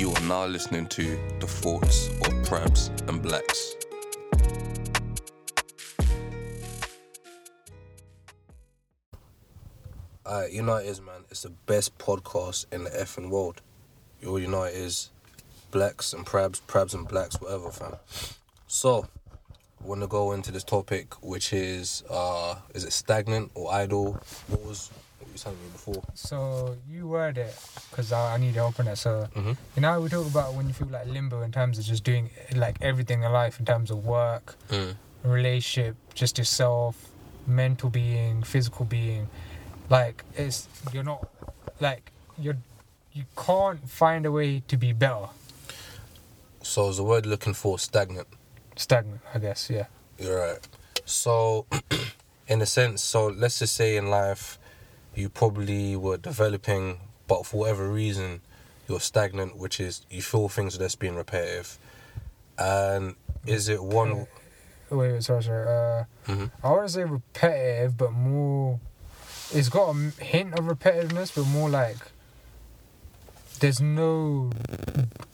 You are now listening to the thoughts of Prabs and Blacks. Uh, you know it is, man. It's the best podcast in the effing world. You all you know it is blacks and prabs, prabs and blacks, whatever, fam. So, I want to go into this topic, which is uh, is it stagnant or idle? What was you telling me before? So you word it because I, I need to open it. So Mhm. you know we talk about when you feel like limbo in terms of just doing like everything in life in terms of work, Mm. relationship, just yourself, mental being, physical being. Like it's you're not like you're you can't find a way to be better. So, is the word looking for stagnant? Stagnant, I guess. Yeah. You're right. So, in a sense, so let's just say in life, you probably were developing, but for whatever reason, you're stagnant, which is you feel things are just being repetitive. And is it one? Wait, wait, sorry, sorry. Uh, Mhm. I want to say repetitive, but more. It's got a hint of repetitiveness, but more like there's no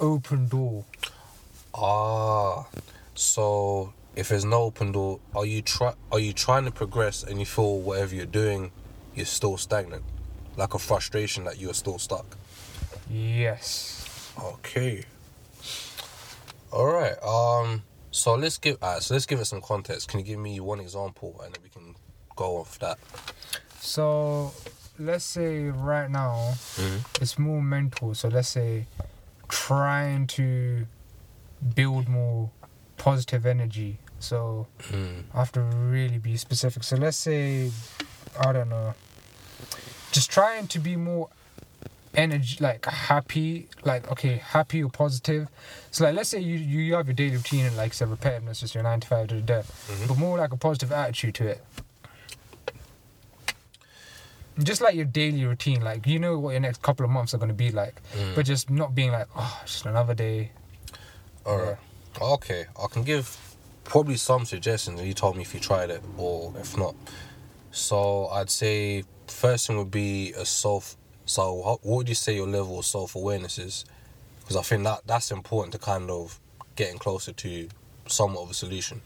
open door. Ah, so if there's no open door, are you try? Are you trying to progress and you feel whatever you're doing, you're still stagnant, like a frustration that you're still stuck? Yes. Okay. All right. Um. So let's give. Uh, so let's give it some context. Can you give me one example, and then we can go off that. So let's say right now Mm-hmm. it's more mental. So let's say trying to build more positive energy. So Mm. I have to really be specific. So let's say, I don't know, just trying to be more energy, like happy, like okay, happy or positive. So like, let's say you you have your daily routine and like say repetitiveness, just your nine to five to the death, Mhm. but more like a positive attitude to it. Just like your daily routine, like you know what your next couple of months are gonna be like, Mm. but just not being like, oh, just another day. All right. Okay. I can give probably some suggestions. You told me if you tried it or if not. So I'd say first thing would be a self. So how, what would you say your level of self awareness is? Because I think that that's important to kind of getting closer to somewhat of a solution.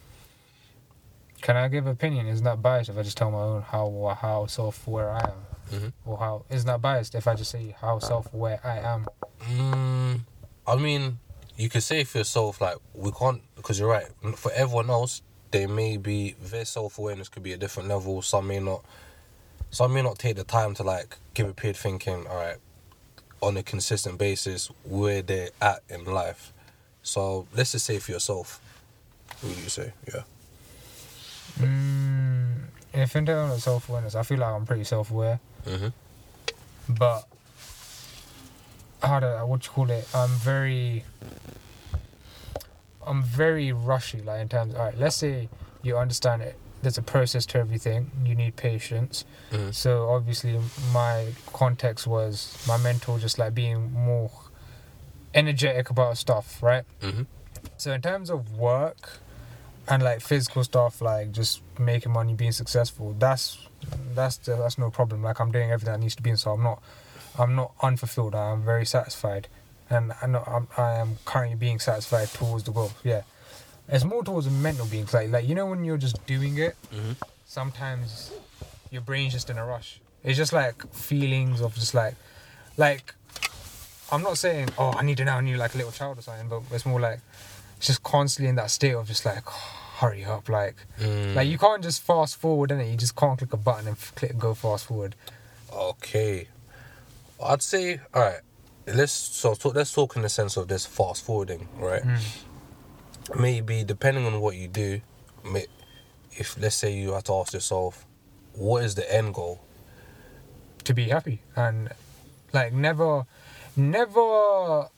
Can I give opinion? Isn't that biased if I just tell my own how how self aware I am? Mhm. Or how isn't that biased if I just say how self aware I am? Mm, I mean, you could say for yourself, like, we can't, because you're right. For everyone else, they may be, their self awareness could be a different level. Some may not, some may not take the time to, like, give a period thinking, all right, on a consistent basis, where they're at in life. So let's just say for yourself, what would you say? Yeah. Mm, if in terms of self awareness, I feel like I'm pretty self aware, Mm-hmm. but how do what you call it? I'm very I'm very rushy. Like in terms, all right, let's say you understand it. There's a process to everything. You need patience. Mm-hmm. So obviously, my context was my mentor just like being more energetic about stuff, right? Mm-hmm. So in terms of work and like physical stuff, like just making money, being successful, that's that's that's no problem. Like I'm doing everything that needs to be, in, so I'm not I'm not unfulfilled. I'm very satisfied, and I know I'm, I am currently being satisfied towards the goal. Yeah, it's more towards the mental being like like you know when you're just doing it, Mm-hmm. sometimes your brain's just in a rush. It's just like feelings of just like, like, I'm not saying, oh, I need to now, I need like a little child or something, but it's more like, it's just constantly in that state of just like, hurry up, like, Mm. like you can't just fast forward, innit? You just can't click a button and click go fast forward. Okay, I'd say all right. Let's so talk, let's talk in the sense of this fast forwarding, right? Maybe depending on what you do, if let's say you have to ask yourself, what is the end goal? To be happy and like never, never.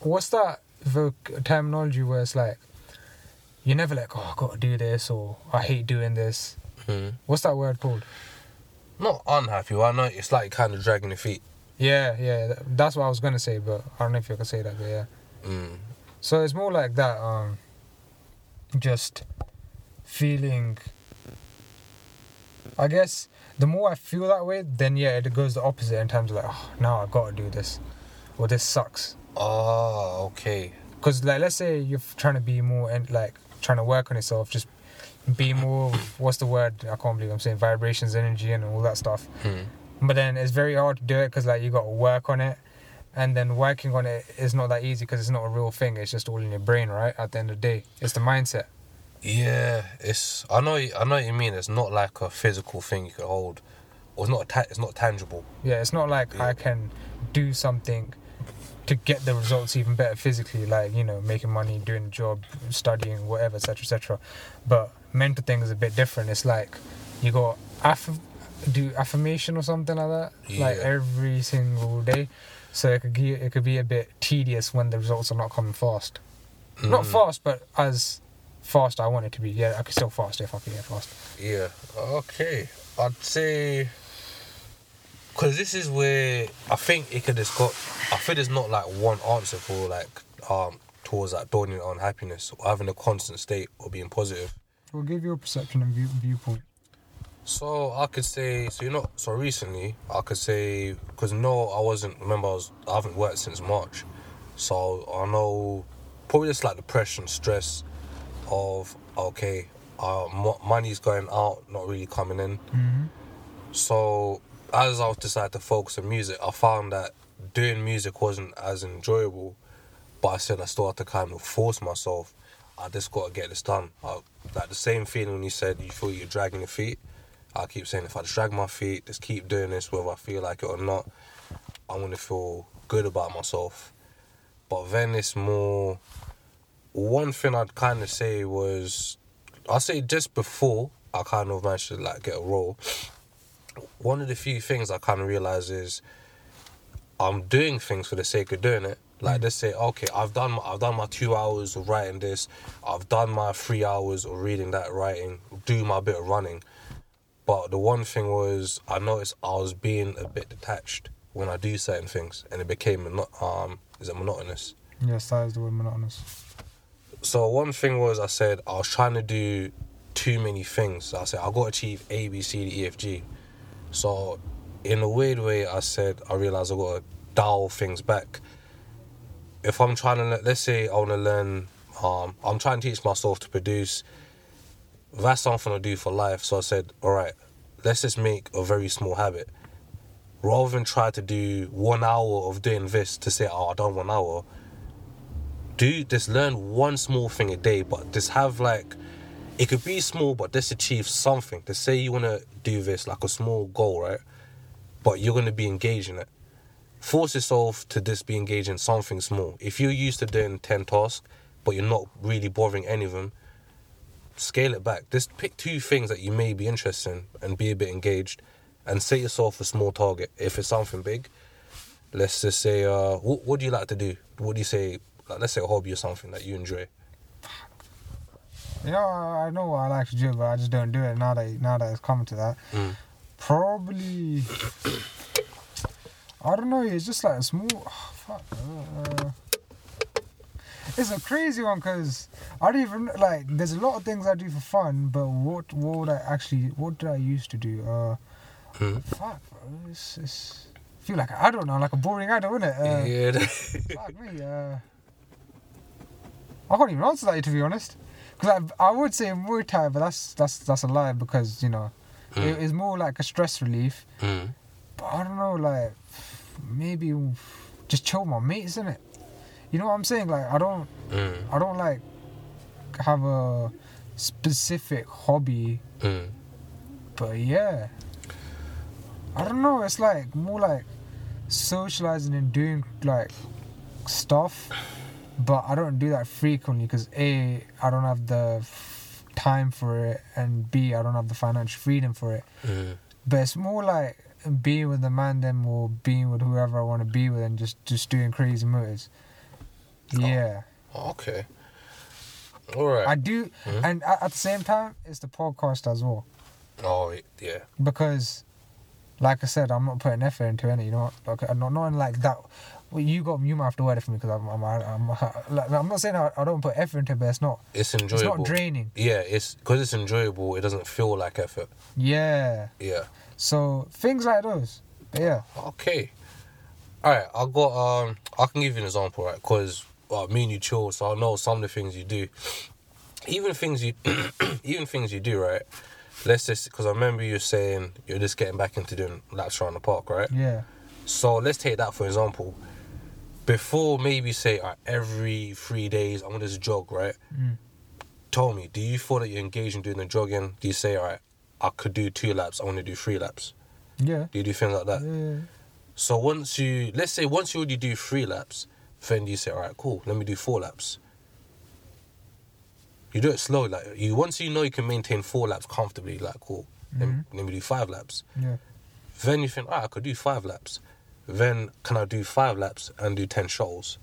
What's that voc- terminology where it's like, you're never like, oh, I gotta do this or I hate doing this. Hmm. What's that word called? Not unhappy. I know it's like kind of dragging your feet. Yeah, yeah, that's what I was gonna say, but I don't know if you can say that, but yeah. Mm. So it's more like that, um, just feeling. I guess the more I feel that way, then yeah, it goes the opposite in terms of like, oh, now I gotta do this, or this sucks. Ah, okay. Because like, let's say you're trying to be more and like trying to work on yourself, just be more. What's the word? I can't believe I'm saying vibrations, energy, and all that stuff. Hmm. But then it's very hard to do it because like you got to work on it, and then working on it is not that easy because it's not a real thing. It's just all in your brain, right? At the end of the day, it's the mindset. Yeah, it's. I know. I know what you mean. It's not like a physical thing you can hold, or it's not. Ta- it's not tangible. Yeah, it's not like Yeah. I can do something to get the results even better physically, like you know, making money, doing a job, studying, whatever, etc., etc. But mental thing is a bit different. It's like you got aff- do affirmation or something like that, like every single day. So it could be it could be a bit tedious when the results are not coming fast. Not Mm. fast, but as fast I want it to be. Yeah, I could still fast if I could get fast. Yeah. Okay. I'd say. Because this is where I think it could just got. I think there's not like one answer for like um towards like dawning on happiness or having a constant state or being positive. We'll give you a perception and view- viewpoint. So I could say, so you know, so recently I could say, because no, I wasn't. Remember, I was I haven't worked since March, so I know probably just like depression, stress, of okay, uh, mo- money's going out, not really coming in. Mm-hmm. So as I decided to focus on music, I found that doing music wasn't as enjoyable. But I said I still had to kind of force myself. I just got to get this done. I, like the same feeling when you said you feel you're dragging your feet. I keep saying if I just drag my feet, just keep doing this, whether I feel like it or not, I'm gonna feel good about myself. But then it's more. One thing I'd kind of say was, I say just before I kind of managed to like get a role. One of the few things I kind of realize is, I'm doing things for the sake of doing it. Like mm. let's say, okay, I've done my, I've done my two hours of writing this, I've done my three hours of reading that writing, do my bit of running. But the one thing was, I noticed I was being a bit detached when I do certain things, and it became mono- um, is it monotonous? Yes, that is the word monotonous. So one thing was, I said I was trying to do too many things. I said I got to achieve A, B, C, D, E, F, G. So in a weird way, I said I realized I got to dial things back. If I'm trying to, let's say I want to learn, um, I'm trying to teach myself to produce. That's something I do for life. So I said, all right, let's just make a very small habit. Rather than try to do one hour of doing this to say, oh, I done one hour. Do just learn one small thing a day, but just have like, it could be small, but just achieve something. To say you want to do this, like a small goal, right? But you're going to be engaged in it force yourself to just be engaged in something small. If you're used to doing 10 tasks, but you're not really bothering any of them, scale it back. Just pick two things that you may be interested in and be a bit engaged and set yourself a small target. If it's something big, let's just say, uh, what, what do you like to do? What do you say, like, let's say a hobby or something that you enjoy? You know, I know what I like to do, but I just don't do it now that now that it's coming to that. Mm. Probably, I don't know. It's just like a small. fuck. Uh, it's a crazy one because I don't even like. There's a lot of things I do for fun, but what what would I actually? What did I used to do? Uh, Mm. fuck, bro. It's, it's I feel like I don't know, like a boring adult, isn't it? Uh, yeah. Fuck me. Uh, I can't even answer that to be honest. Because I, I would say Muay Thai, but that's that's that's a lie because you know it, Mm. it's more like a stress relief. Mm. But I don't know, like maybe just chill with my mates, innit? You know what I'm saying? Like I don't Mm. I don't like have a specific hobby, Mm. but yeah. I don't know. It's like more like socializing and doing like stuff, but I don't do that frequently because a I don't have the f- time for it, and b I don't have the financial freedom for it. Mm. But it's more like being with the man them or being with whoever I want to be with, and just just doing crazy moves. Yeah, Okay. All right. I do, Mhm. and at, the same time, it's the podcast as well. oh, yeah. because like I said, I'm not putting effort into any. You know, like I'm not, not like that. Well, you got you might have to word it for me because I'm I'm, I'm like, I'm not saying I, I don't put effort into it, but it's not It's enjoyable. it's not draining. Yeah, it's because it's enjoyable. It doesn't feel like effort. Yeah, Yeah. so things like those. But yeah, Okay. All right, I got um, I can give you an example, right? Because well, me and you chill, so I know some of the things you do. Even things you, even things you do, right? Let's just because I remember you saying you're just getting back into doing laps around the park, right? Yeah. So let's take that for example. Before maybe say right, every three days I'm gonna just jog, right? Mm. Tell me, do you feel that you're engaged in doing the jogging? Do you say, all right, I could do two laps, I want to do three laps? Yeah. Do you do things like that? Yeah. So once you, let's say once you already do three laps, then you say, all right, cool, let me do four laps. You do it slow, like you. Once you know you can maintain four laps comfortably, like cool, let, me, Mhm. let me do five laps. Yeah. Then you think, all right, I could do five laps. Then can I do five laps and do ten shoals?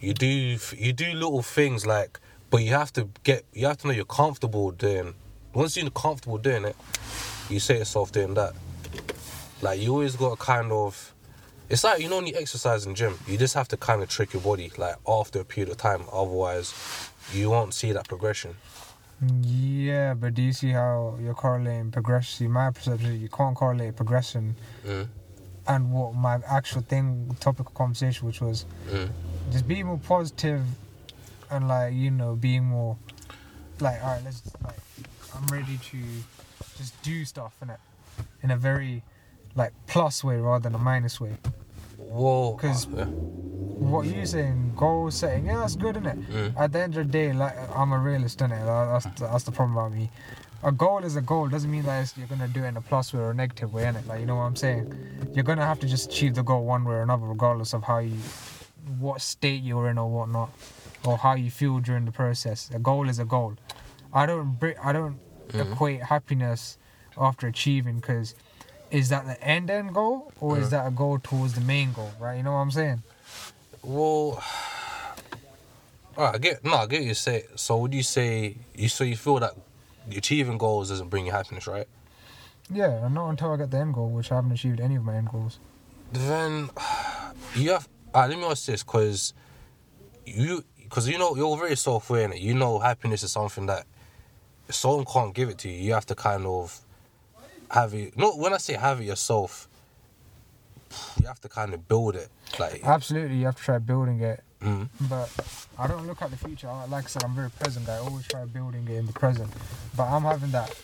You do you do little things like, but you have to get you have to know you're comfortable doing. Once you're comfortable doing it, you say yourself doing that. Like you always got to kind of. It's like you know when you exercise in gym, you just have to kind of trick your body like after a period of time. Otherwise, you won't see that progression. Yeah, but do you see how you're correlating progression? See, my perception, you can't correlate progression Mm. and what my actual thing, topic of conversation, which was Mm. just being more positive and like you know being more like all right, let's like I'm ready to just do stuff in it in a very like plus way rather than a minus way. Whoa. 'Cause- yeah. What you're saying, goal setting, yeah, that's good, isn't it? Mm. At the end of the day, like I'm a realist, innit? it? That's the, that's the problem about me. A goal is a goal. Doesn't mean that it's, you're gonna do it in a plus way or a negative way, innit? Like you know what I'm saying? You're gonna have to just achieve the goal one way or another, regardless of how you, what state you're in or whatnot, or how you feel during the process. A goal is a goal. I don't I don't Mhm. equate happiness after achieving because is that the end end goal or is Mhm. that a goal towards the main goal? Right? You know what I'm saying? Well, alright, I get no, I get what you say. So would you say you so you feel that achieving goals doesn't bring you happiness, right? Yeah, and not until I get the end goal, which I haven't achieved any of my end goals. Then you have. Alright, let me ask this, because you, because you know you're very self-aware. You know happiness is something that someone can't give it to you. You have to kind of have it. No, when I say have it yourself, you have to kind of build it. Like, Absolutely, you have to try building it. mm, But I don't look at the future. Like I said, I'm very present guy. I always try building it in the present. But I'm having that,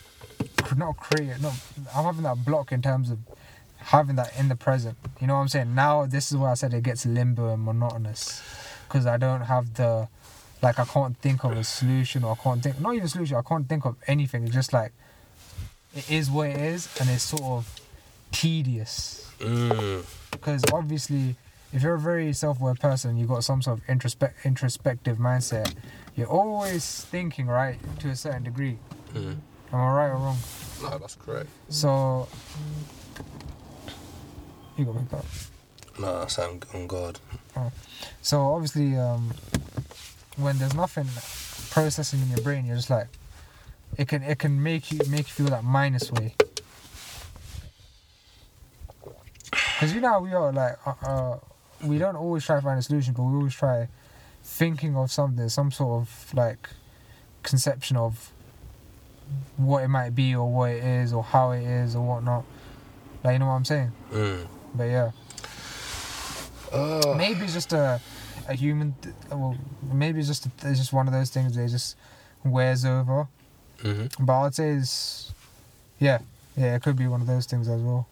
not create, no, I'm having that block in terms of having that in the present. You know what I'm saying? Now, this is why I said it gets limbo and monotonous. Because I don't have the, like, I can't think of a solution or I can't think, not even solution, I can't think of anything. It's just like, it is what it is and it's sort of tedious mm, because obviously if you're a very self-aware person you've got some sort of introspect introspective mindset you're always thinking right to a certain degree mm. am i right or wrong no, that's correct. so you got picked up No, on God. so obviously um when there's nothing processing in your brain you're just like it can it can make you make you feel that minus way. Because you know how we are like uh, uh we don't always try to find a solution but we always try thinking of something some sort of like conception of what it might be or what it is or how it is or whatnot. Like you know what i'm saying? Mm. but yeah. Uh, maybe it's just a a human th- well maybe it's just a, it's just one of those things that just wears over hmm but i'd say it's yeah yeah it could be one of those things as well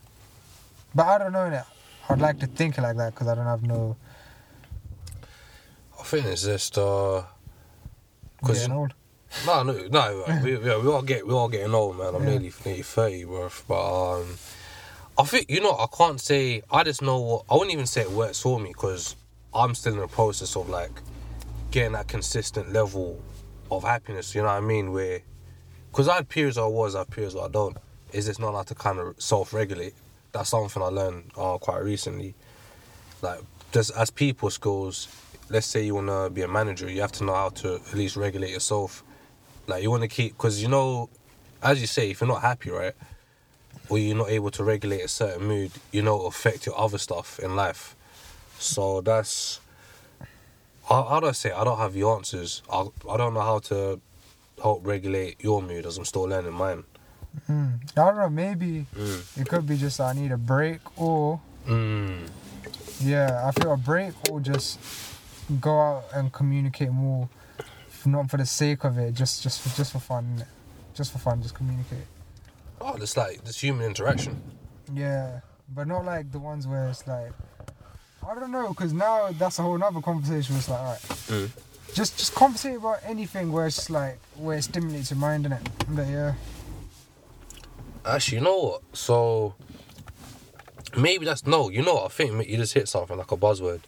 but i don't know i'd like to think like that because i don't have no I think it's just uh, because getting old no, no, no, we, we, we all get we all getting old, man. I'm Yeah. nearly nearly thirty, bro. But um, I think you know I can't say I just know what I wouldn't even say it works for me because I'm still in the process of like getting that consistent level of happiness. You know what I mean? Where because I had periods where I was, I had periods where I don't. Is it's not how to kind of self-regulate. That's something I learned uh, quite recently. Like just as people skills, let's say you want to be a manager, you have to know how to at least regulate yourself. Like you want to keep, because you know, as you say, if you're not happy, right, or you're not able to regulate a certain mood, you know, affect your other stuff in life. So that's, do I say? I don't have the answers. I I don't know how to help regulate your mood as I'm still learning mine. mm. i don't know maybe Mm. it could be just i need a break or Mm. Yeah, I feel a break or just go out and communicate more, not for the sake of it, just just for, just for fun, just for fun, just communicate. Oh, it's like this human interaction. Yeah, but not like the ones where it's like, I don't know, because now that's a whole nother conversation. It's like, alright, Mm. Just just conversate about anything where it's like where it stimulates your mind, innit? But yeah, Actually, you know what? So maybe that's no. You know what? I think you just hit something like a buzzword.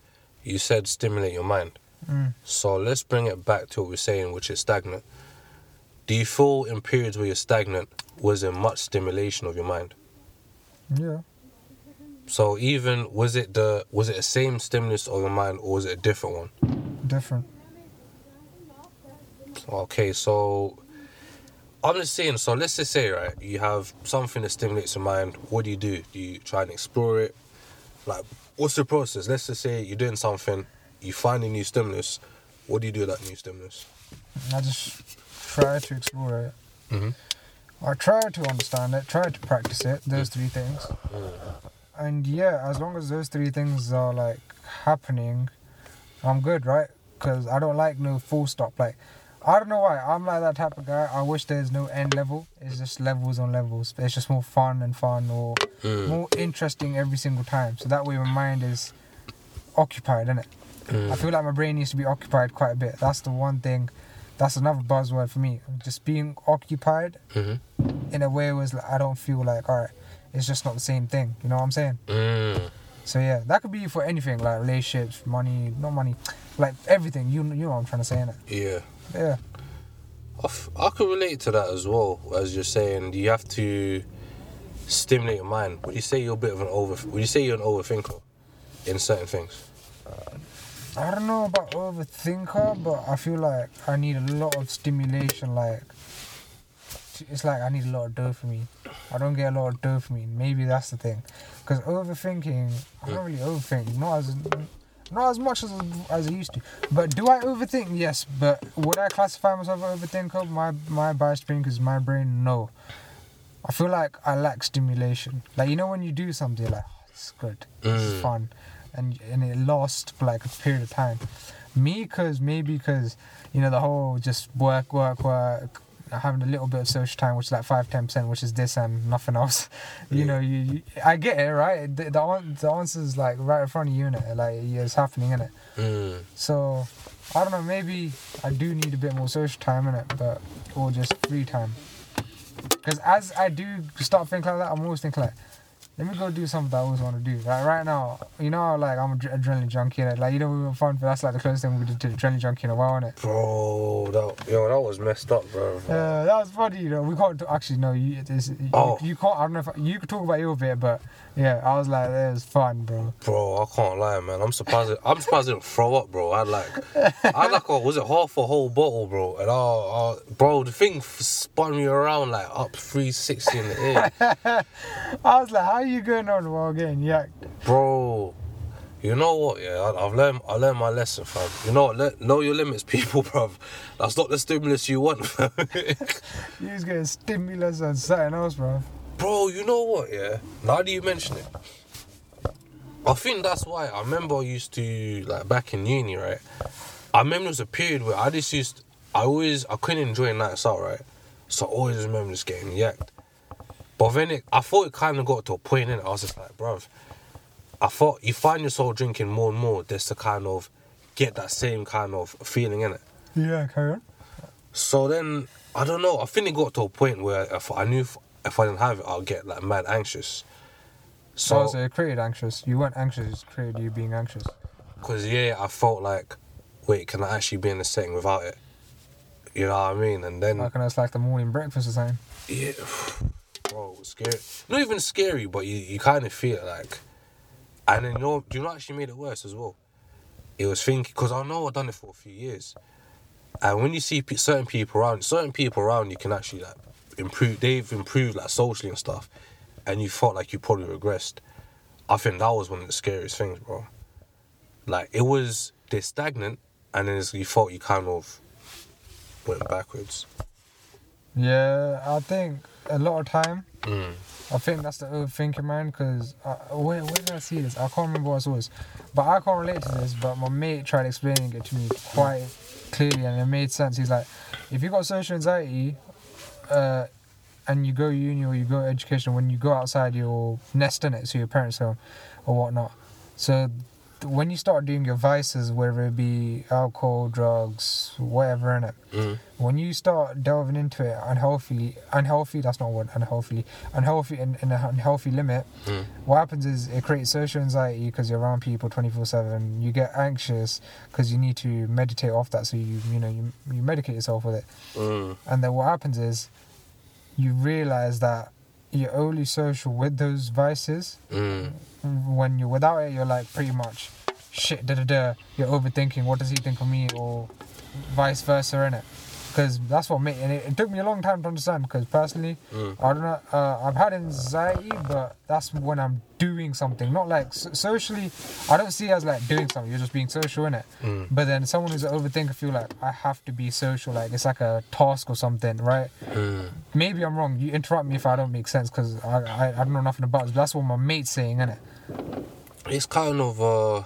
You said stimulate your mind. Mm. So let's bring it back to what we're saying, which is stagnant. Do you feel in periods where you're stagnant, was there much stimulation of your mind? yeah. So even was it the was it the same stimulus of your mind or was it a different one? Different. Okay, so I'm just saying. So let's just say, right, you have something that stimulates your mind. What do you do? Do you try and explore it? Like, what's the process? Let's just say you're doing something, you find a new stimulus. What do you do with that new stimulus? I just try to explore it. Mhm. I try to understand it, try to practice it, those three things. And yeah, as long as those three things are like happening, I'm good, right? Because I don't like no full stop. Like, I don't know why. I'm like that type of guy. I wish there's no end level. It's just levels on levels. It's just more fun and fun or Mm. more interesting every single time. So that way my mind is occupied, innit? I feel like my brain needs to be occupied quite a bit. That's the one thing. That's another buzzword for me. Just being occupied Mhm. in a way was like I don't feel like alright, it's just not the same thing. You know what I'm saying? Mm. So yeah, that could be for anything like relationships, money, not money, like everything. You you know what I'm trying to say, innit? Yeah. Yeah. I, f- I could relate to that as well. As you're saying, you have to stimulate your mind. Would you say you're a bit of an over? Would you say you're an overthinker in certain things? I don't know about overthinker, but I feel like I need a lot of stimulation. Like it's like I need a lot of dopamine. I don't get a lot of dopamine. Maybe that's the thing. Because overthinking, I don't mm. really overthink. Not as not as much as as I used to. But do I overthink? Yes. But would I classify myself an overthinker? My my biased brain, because my brain, no. I feel like I lack stimulation. Like you know when you do something, you're like oh, it's good, Mm. fun, and and it lasts for like a period of time. Me, cause maybe cause you know the whole just work, work, work, having a little bit of social time, which is like five, ten percent, which is this and nothing else. You Yeah. know, you, you I get it, right? The the, the answer's like right in front of you, innit? Like it's happening, innit? Mm. So I don't know. Maybe I do need a bit more social time in it, but or just free time. Because as I do start thinking like that, I'm always thinking like, let me go do something that I always want to do. Like right now, you know, like I'm a dr- adrenaline junkie. innit? Like you know, we were fun, but that's like the closest thing we did to the adrenaline junkie in a while, innit? Bro, that yo, that was messed up, bro. Yeah, that was funny. You know, we can't actually no. You, is, you, Oh. you can't. I don't know if you could talk about it your bit, but yeah, I was like, it was fun, bro. Bro, I can't lie, man. I'm surprised. I'm surprised I didn't throw up, bro. I like, I like, a, was it half a whole bottle, bro? And I, I bro, the thing spun me around like up 360 in the air, I was like, how are you going on while getting yacked? bro. You know what? Yeah, I, I've learned. I learned my lesson, fam. You know what? Let, know your limits, people, bro. That's not the stimulus you want, fam. You was getting stimulus and something else, bro. Bro, you know what? Yeah. Now that you mention it, I think that's why. I remember I used to like back in uni, right? I remember there was a period where I just used. I always I couldn't enjoy nights out, right? So I always remember just getting yacked. But then it, I thought it kind of got to a point in it. I was just like, bruv, I thought you find yourself drinking more and more just to kind of get that same kind of feeling in it. Yeah, carry on. So then I don't know. I think it got to a point where if I knew if, I didn't have it, I'll get like mad anxious. So, So so it created anxious. You weren't anxious, it created you being anxious. because yeah, I felt like, wait, can I actually be in a setting without it? You know what I mean? And then Like, and it's like the morning breakfast or something. yeah, bro, it was scary. Not even scary, but you, you kind of feel like. And then you know, you know actually made it worse as well? It was thinking because I know I've done it for a few years, and when you see certain people around, certain people around you can actually like improve. They've improved like socially and stuff, and you felt like you probably regressed. I think that was one of the scariest things, bro. Like it was they're stagnant, and then you felt you kind of went backwards. Yeah, I think a lot of time Mm. I think that's the overthinking, man. Because where, where did I see this? I can't remember what I saw this, but I can't relate to this. But my mate tried explaining it to me quite clearly, and it made sense. He's like, if you got social anxiety, uh, and you go uni or you go education, when you go outside, you'll nest in it, so your parents home or whatnot. So when you start doing your vices, whether it be alcohol, drugs, whatever in it, Mm. when you start delving into it unhealthily, unhealthy, that's not word, unhealthily, unhealthy in, in an unhealthy limit, Mm. what happens is it creates social anxiety because you're around people 24 7. You get anxious because you need to meditate off that, so you, you know, you, you medicate yourself with it. Mm. And then what happens is you realize that you're only social with those vices. Mm. When you're without it, you're like pretty much shit, da da da. You're overthinking, what does he think of me, or vice versa, innit? Because that's what made and it, it took me a long time to understand. Because personally, Mm. I don't know, uh, I've had anxiety, but that's when I'm doing something. Not like so- socially, I don't see it as like doing something. You're just being social, innit? Mm. But then someone who's an overthinker feel like I have to be social, like it's like a task or something, right? Mm. Maybe I'm wrong. You interrupt me if I don't make sense because I, I I don't know nothing about it. But that's what my mate's saying, innit? It's kind of uh,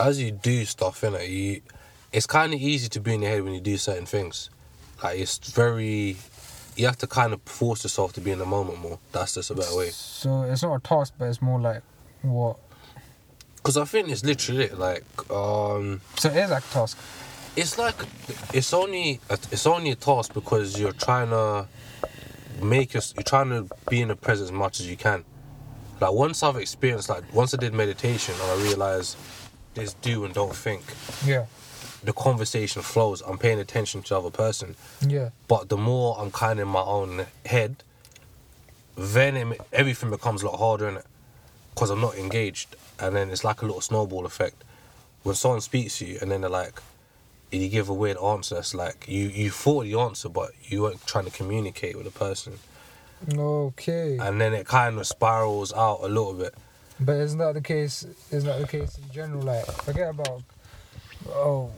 as you do stuff, innit? You, it's kind of easy to be in your head when you do certain things. Like it's very, you have to kind of force yourself to be in the moment more. That's just a better way. So it's not a task, but it's more like what? Because I think it's literally it. Like, um, So it is like a task. it's like it's only a, it's only a task because you're trying to make us you're trying to be in the present as much as you can. Like once I've experienced like once I did meditation and I realized this do and don't think, Yeah, the conversation flows. I'm paying attention to the other person, yeah, but the more I'm kind of in my own head, then it, everything becomes a lot harder in it because I'm not engaged, and then it's like a little snowball effect. When someone speaks to you and then they're like, and you give a weird answer, it's like you you thought the answer, but you weren't trying to communicate with the person, okay. and then it kind of spirals out a little bit. But isn't that the case? Isn't that the case in general? Like, forget about. Oh,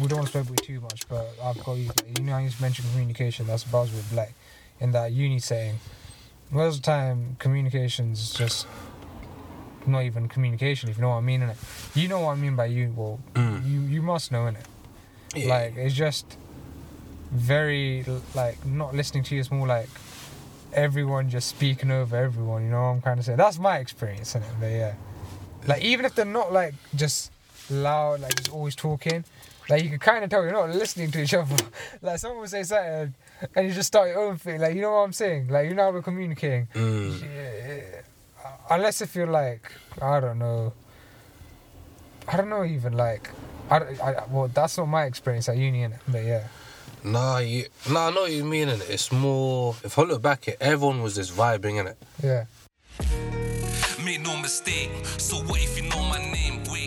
we don't want to speculate too much, but I've got you. You know, how you mentioned communication. That's a buzzword, like in that uni setting. Most of the time, communication's just not even communication. If you know what I mean, innit? You know what I mean by you. Well, Mm. you you must know, in innit? Like it's just very like not listening to you. It's more like everyone just speaking over everyone. You know what I'm kind of saying? That's my experience in it. But yeah, like even if they're not like just loud, like just always talking, like you can kind of tell you're not listening to each other. like someone will say something and you just start your own thing. Like you know what I'm saying? Like you know how we're communicating. Mm. Yeah, unless if you're like I don't know. I don't know even like. I, I, well, that's not my experience at uni, innit? But yeah. Nah, you, nah, I know what you mean. innit? It's more. If I look back, at everyone was just vibing in it. Yeah. Make no mistake. So what if you know my name? Wait,